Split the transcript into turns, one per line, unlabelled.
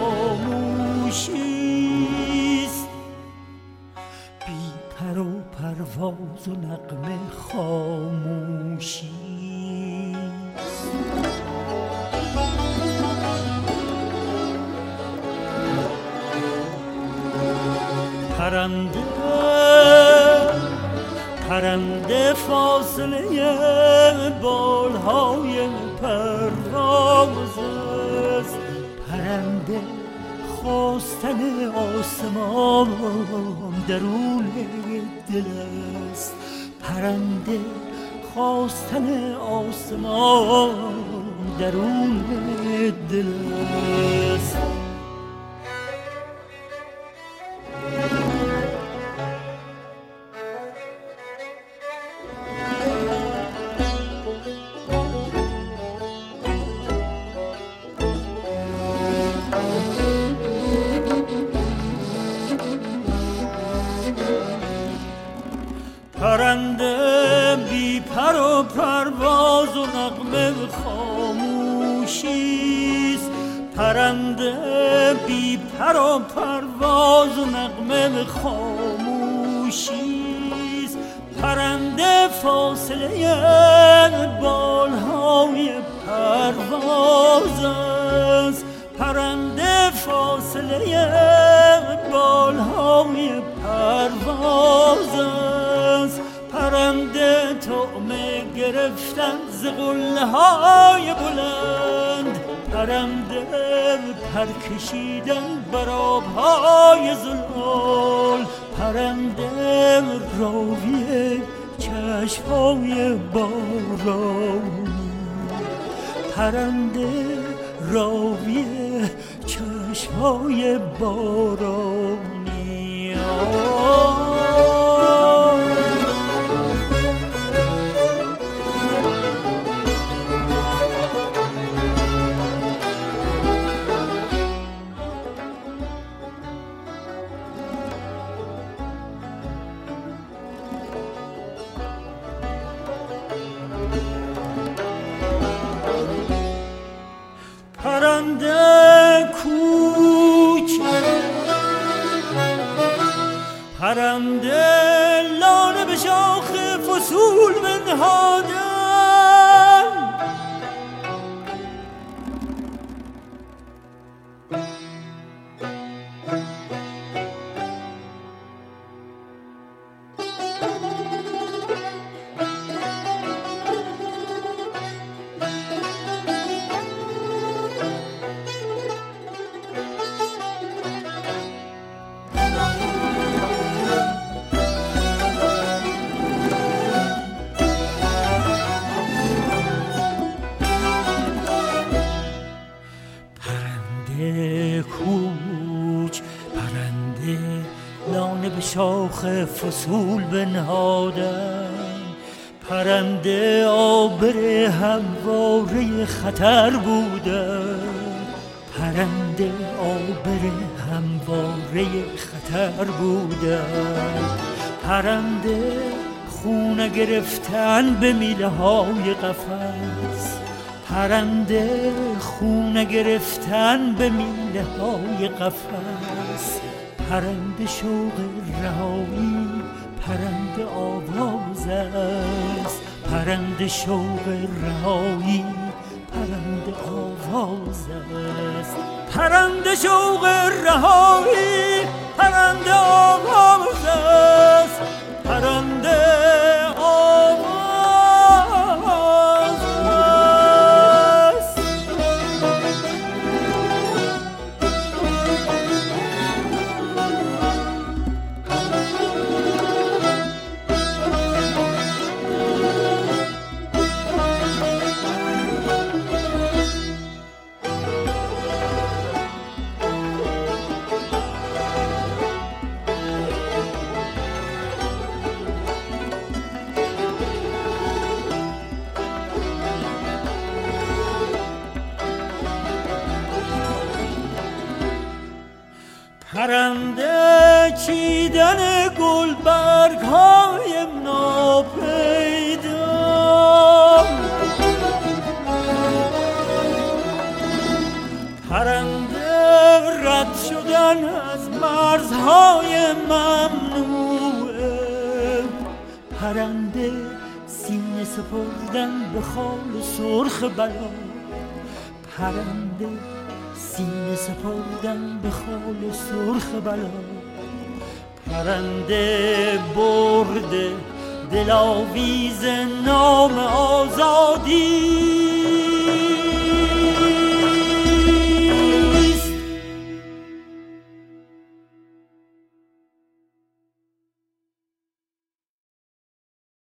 نغمه خاموشیست بی پر و پرواز و نغمه خاموشیست پرنده پرنده فاصله بالهای پرواز. است پرنده خواستن آسمان درون دل است. پرنده خواستن آسمان درون دل است. پر و پرواز و نغمه خاموشیست پرنده بی پر و پرواز و نغمه خاموشیست پرنده فاصله بالهای پرواز است. پرنده فاصله بالهای پرواز گرفتن ز های بلند. پرنده پر کشیدن بر آبهای زلال. پرنده راوی چشمهای بارانی پرنده راوی چشمهای بارانی پرنده کوچ پرنده لانه به شاخ فصول بنهاده. شاخ فصول بنهادن پرنده آبر همواره خطر بودن پرنده آبر همواره خطر بودن پرنده خونه گرفتن به میله های قفس. پرنده خونه گرفتن به میله های قفس. پرنده شوق رهایی پرنده آواز است. پرنده شوق رهایی پرنده آواز است. پرنده شوق رهایی پرنده پرنده چیدن گل برگ های ناپیدا. پرنده رد شدن از مرزهای ممنوعه. پرنده سینه سپردن به خال سرخ بلا. پرنده سینه سپردن به خال سرخ بلا. پرنده برده دلاویز نام آزادی.